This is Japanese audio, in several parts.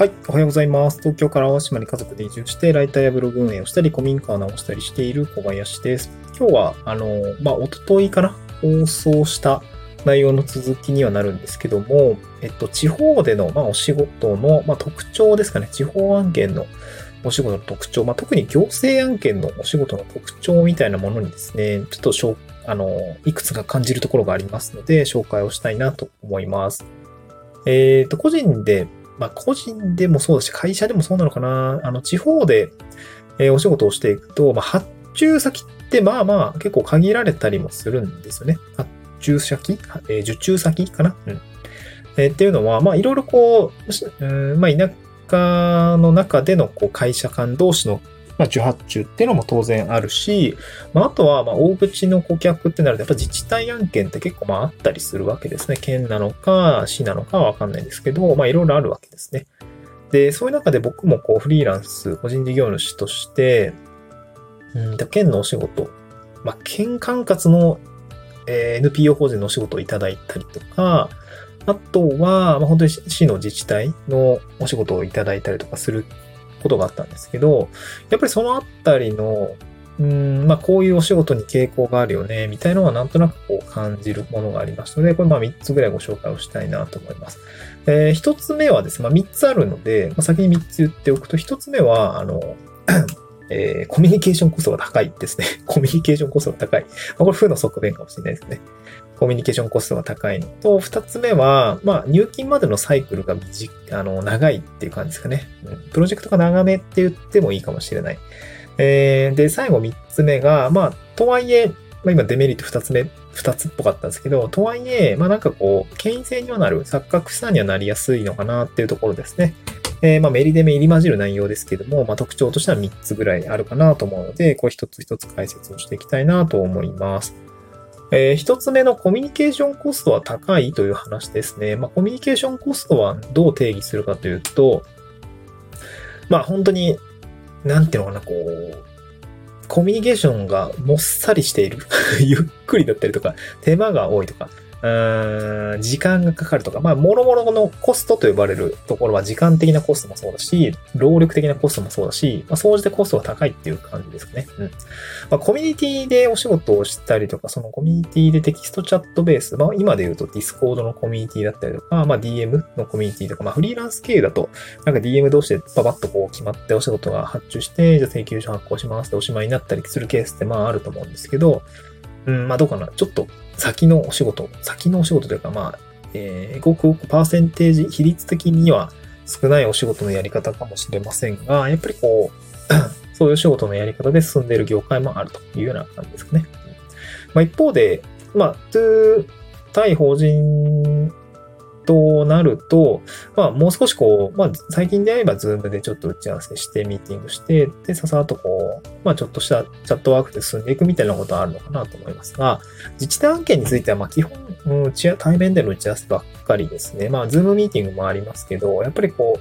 はい、おはようございます。東京から淡島に家族で移住して、ライターやブログ運営をしたり、古民家を直したりしている小林です。今日は、あの、まあ、おとといかな放送した内容の続きにはなるんですけども、えっと、地方での、まあ、お仕事の、まあ、特徴ですかね。地方案件のお仕事の特徴、まあ、特に行政案件のお仕事の特徴みたいなものにですね、ちょっとしょあの、いくつか感じるところがありますので、紹介をしたいなと思います。えっ、ー、と、個人でまあ、個人でもそうだし、会社でもそうなのかな。あの、地方で、え、お仕事をしていくと、まあ、発注先ってまあまあ結構限られたりもするんですよね。発注先、えー、受注先かな？うん。えー、っていうのは、まあいろいろこう、うん、まあ田舎の中でのこう会社間同士のまあ、受発注っていうのも当然あるし、まあ、あとは、ま大口の顧客ってなると、やっぱ自治体案件って結構まああったりするわけですね。県なのか、市なのかわかんないんですけど、まあいろいろあるわけですね。で、そういう中で僕もこうフリーランス、個人事業主として、うんと、県のお仕事、まあ、県管轄のえ NPO 法人のお仕事をいただいたりとか、あとは、まあ、本当に市の自治体のお仕事をいただいたりとかすることがあったんですけど、やっぱりそのあたりの、うん、まあこういうお仕事に傾向があるよね、みたいのはなんとなくこう感じるものがありましたので、これまあ3つぐらいご紹介をしたいなと思います。え、1つ目はですね、まあ3つあるので、まあ、先に3つ言っておくと、1つ目は、あの、えー、コミュニケーションコストが高いですね。コミュニケーションコストが高い。まあ、これ負の側面かもしれないですね。コミュニケーションコストが高いのと、二つ目は、まあ、入金までのサイクルが短あの長いっていう感じですかね。プロジェクトが長めって言ってもいいかもしれない。えー、で、最後三つ目が、まあ、とはいえ、まあ、今デメリット二つ目、二つっぽかったんですけど、とはいえ、まあなんかこう、権威性にはなる、錯覚さにはなりやすいのかなっていうところですね。えー、まあメリデメ入り混じる内容ですけども、まあ特徴としては3つぐらいあるかなと思うので、こう一つ一つ解説をしていきたいなと思います。えー、一つ目のコミュニケーションコストは高いという話ですね。まあ、コミュニケーションコストはどう定義するかというと、まあ、本当に、なんていうのかな、こう、コミュニケーションがもっさりしている ゆっくりだったりとか、手間が多いとか、時間がかかるとか、まあ、もろもろのコストと呼ばれるところは時間的なコストもそうだし、労力的なコストもそうだし、まあ、総じてコストが高いっていう感じですかね。うん。まあ、コミュニティでお仕事をしたりとか、そのコミュニティでテキストチャットベース、まあ、今で言うとディスコードのコミュニティだったりとか、まあ、DM のコミュニティとか、まあ、フリーランス経由だと、なんか DM 同士でパパッとこう決まってお仕事が発注して、じゃあ請求書発行しますっておしまいになったりするケースってまああると思うんですけど、うん、まあどうかな。ちょっと先のお仕事、先のお仕事というか、まあ、えー、ごくごくパーセンテージ、比率的には少ないお仕事のやり方かもしれませんが、やっぱりこう、そういうお仕事のやり方で進んでいる業界もあるというような感じですかね。まあ、一方で、まあ、対法人となると、まあ、もう少しこう、まあ、最近であれば、ズームでちょっと打ち合わせして、ミーティングして、で、ささっとこう、まあ、ちょっとしたチャットワークで進んでいくみたいなことはあるのかなと思いますが、自治体案件については、まあ、基本、うん、対面での打ち合わせばっかりですね。まあ、ズームミーティングもありますけど、やっぱりこ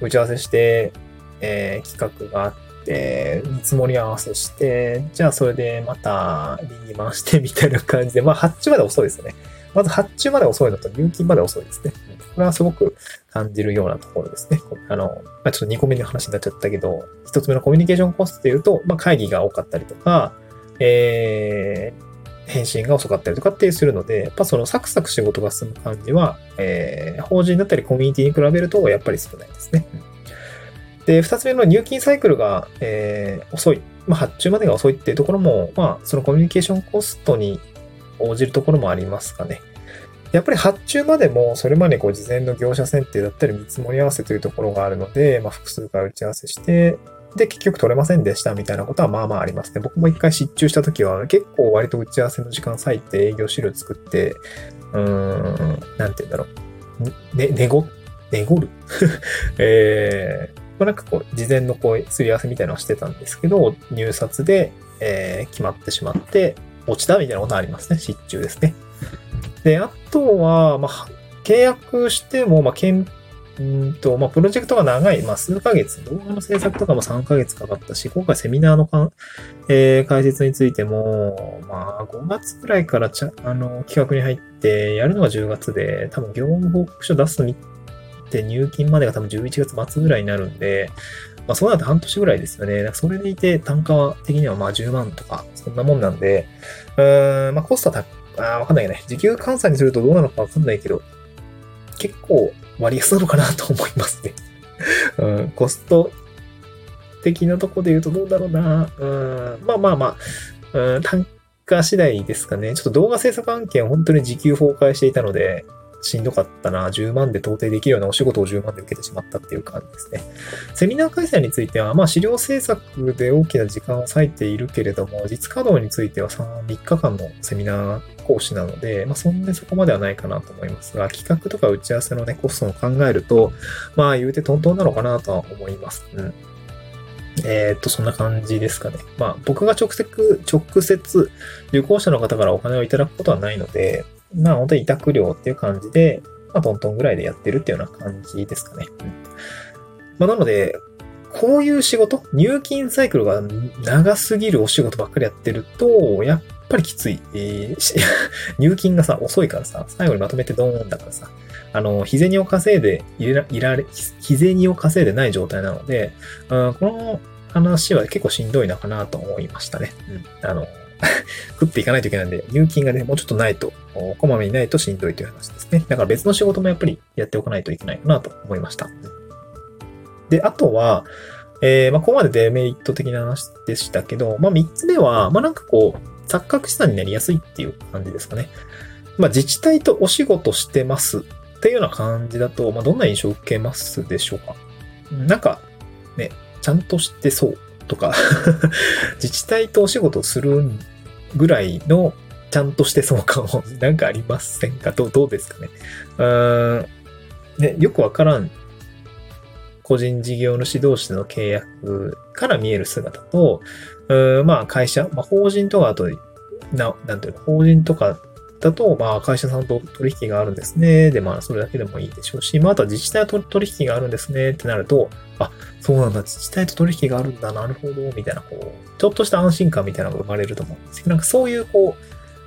う、打ち合わせして、えー、企画があって、見積もり合わせして、じゃあそれでまた、臨に回してみたいな感じで、まあ、発注まで遅いですね。まず発注まで遅いのと入金まで遅いですね。これはすごく感じるようなところですね。あの、まあ、ちょっと2個目の話になっちゃったけど、1つ目のコミュニケーションコストで言うと、まあ、会議が多かったりとか、えー、返信が遅かったりとかっていうするので、やっぱそのサクサク仕事が進む感じは、えー、法人だったりコミュニティに比べるとやっぱり少ないですね。で、二つ目の入金サイクルが、えー、遅い。まあ、発注までが遅いっていうところも、まあ、そのコミュニケーションコストに応じるところもありますかね。やっぱり発注までも、それまでこう事前の業者選定だったり見積もり合わせというところがあるので、まあ、複数回打ち合わせして、で、結局取れませんでしたみたいなことはまあまあありますね。僕も一回失注した時は結構割と打ち合わせの時間割いて営業資料作って、うーん、なんて言うんだろう。ね、ねご、ねごる？えー、まあ、なんかこう、事前のこう、すり合わせみたいなのをしてたんですけど、入札で、えー、決まってしまって、落ちたみたいなことありますね。失注ですね。で、あとは、まあ、契約しても、まあ、けん、んと、まあ、プロジェクトが長い、まあ、数ヶ月、動画の制作とかも3ヶ月かかったし、今回セミナーのかん、えー、解説についても、まあ、5月くらいからちゃ、あの、企画に入って、やるのが10月で、多分業務報告書出すって入金までが多分11月末ぐらいになるんで、まあそうなると半年ぐらいですよね。それでいて単価的にはまあ10万とか、そんなもんなんで、うーん、まあコストはた、あわかんないよね。時給換算にするとどうなのかわかんないけど、結構割安なのかなと思いますね。うん、コスト的なとこで言うとどうだろうな。うん、まあまあまあ、うん、単価次第ですかね。ちょっと動画制作案件本当に時給崩壊していたので、しんどかったな。10万で到底できるようなお仕事を10万で受けてしまったっていう感じですね。セミナー開催については、まあ資料制作で大きな時間を割いているけれども、実稼働については 3, 3日間のセミナー講師なので、まあそんなそこまではないかなと思いますが、企画とか打ち合わせのね、コストを考えると、まあ言うてトントンなのかなとは思います。うん。えー、っと、そんな感じですかね。まあ、僕が直接、直接、受講者の方からお金をいただくことはないので、まあ本当に委託料っていう感じで、まあトントンぐらいでやってるっていうような感じですかね。まあなので、こういう仕事、入金サイクルが長すぎるお仕事ばっかりやってると、やっぱりきつい。えー、入金がさ、遅いからさ、最後にまとめてドーンだからさ、あの、日銭を稼いでいら、いられ、日銭を稼いでない状態なので、うん、この話は結構しんどいのかなと思いましたね。うん。あの、食っていかないといけないんで、入金がね、もうちょっとないと、こまめにないとしんどいという話ですね。だから別の仕事もやっぱりやっておかないといけないかなと思いました。で、あとは、えー、まあ、ここまでデメリット的な話でしたけど、まあ、三つ目は、まあ、なんかこう、錯覚資産になりやすいっていう感じですかね。まあ、自治体とお仕事してますっていうような感じだと、まあ、どんな印象を受けますでしょうか。なんか、ね、ちゃんとしてそうとか 自治体とお仕事するんぐらいのちゃんとしてそう感をなんかありませんか？どどうですかね？うーん。ね、よくわからん個人事業主同士の契約から見える姿と、うん。まあ会社、まあ法人とかあと、な、なんていうの、法人とかだと、まあ会社さんと取引があるんですね。で、まあそれだけでもいいでしょうし、まああとは自治体と取引があるんですね。ってなると、あ、そうなんだ、自治体と取引があるんだ、なるほど、みたいな、こう、ちょっとした安心感みたいなのが生まれると思うんですけど、なんかそういうこ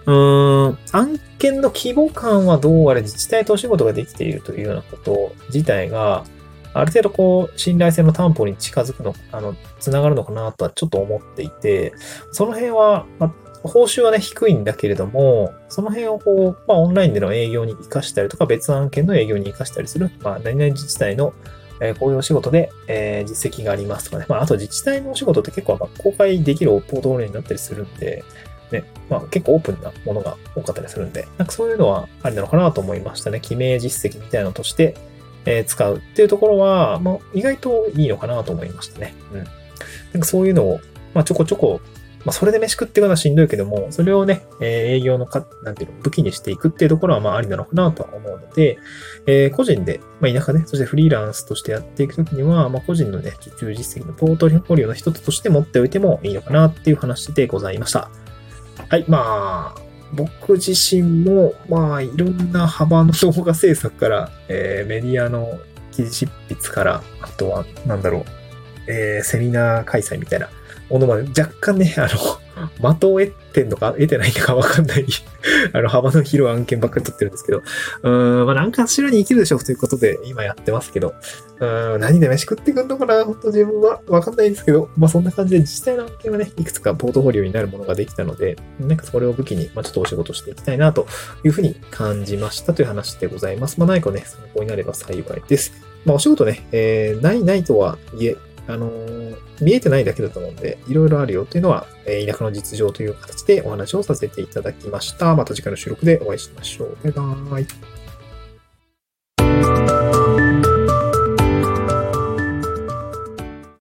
う、うーん、案件の規模感はどうあれ自治体とお仕事ができているというようなこと自体が、ある程度こう、信頼性の担保に近づくの、あの、つながるのかなとはちょっと思っていて、その辺は、ま、報酬はね、低いんだけれども、その辺をこう、まあ、オンラインでの営業に活かしたりとか、別案件の営業に活かしたりする、まあ、何々自治体の、えー、こういうお仕事で、えー、実績がありますとかね。まあ、あと自治体のお仕事って結構、まあ、公開できるポートフォリオになったりするんで、ね、まあ結構オープンなものが多かったりするんで、なんかそういうのはありなのかなと思いましたね。記名実績みたいなのとして、えー、使うっていうところは、まあ意外といいのかなと思いましたね。うん。なんかそういうのを、まあちょこちょこ、まあそれで飯食っていくのはしんどいけども、それをね、えー、営業のか、なんていうの、武器にしていくっていうところはまあありなのかなとは思うので、えー、個人で、まあ田舎で、そしてフリーランスとしてやっていくときには、まあ個人のね、受注実績のポートフォリオの一つとして持っておいてもいいのかなっていう話でございました。はい、まあ、僕自身も、まあ、いろんな幅の動画制作から、えー、メディアの記事執筆から、あとは、なんだろう、えー、セミナー開催みたいなものまで、若干ね、あの、的を得てんのか、得てないのかわかんない あの、幅の広い案件ばっかり取ってるんですけど、うーん、まあ、なんかしらに生きるでしょうということで、今やってますけど、うーん、何で飯食ってくんのかな本当自分はわかんないんですけど、まあ、そんな感じで自治体の案件はね、いくつかポートフォリオになるものができたので、なんかそれを武器に、まあ、ちょっとお仕事していきたいなというふうに感じましたという話でございます。まあ、何かね、参考になれば幸いです。まあ、お仕事ね、えー、ないないとはいえ、あのー、見えてないだけだと思うんで、いろいろあるよというのは、えー、田舎の実情という形でお話をさせていただきました。また次回の収録でお会いしましょう。バイバーイ。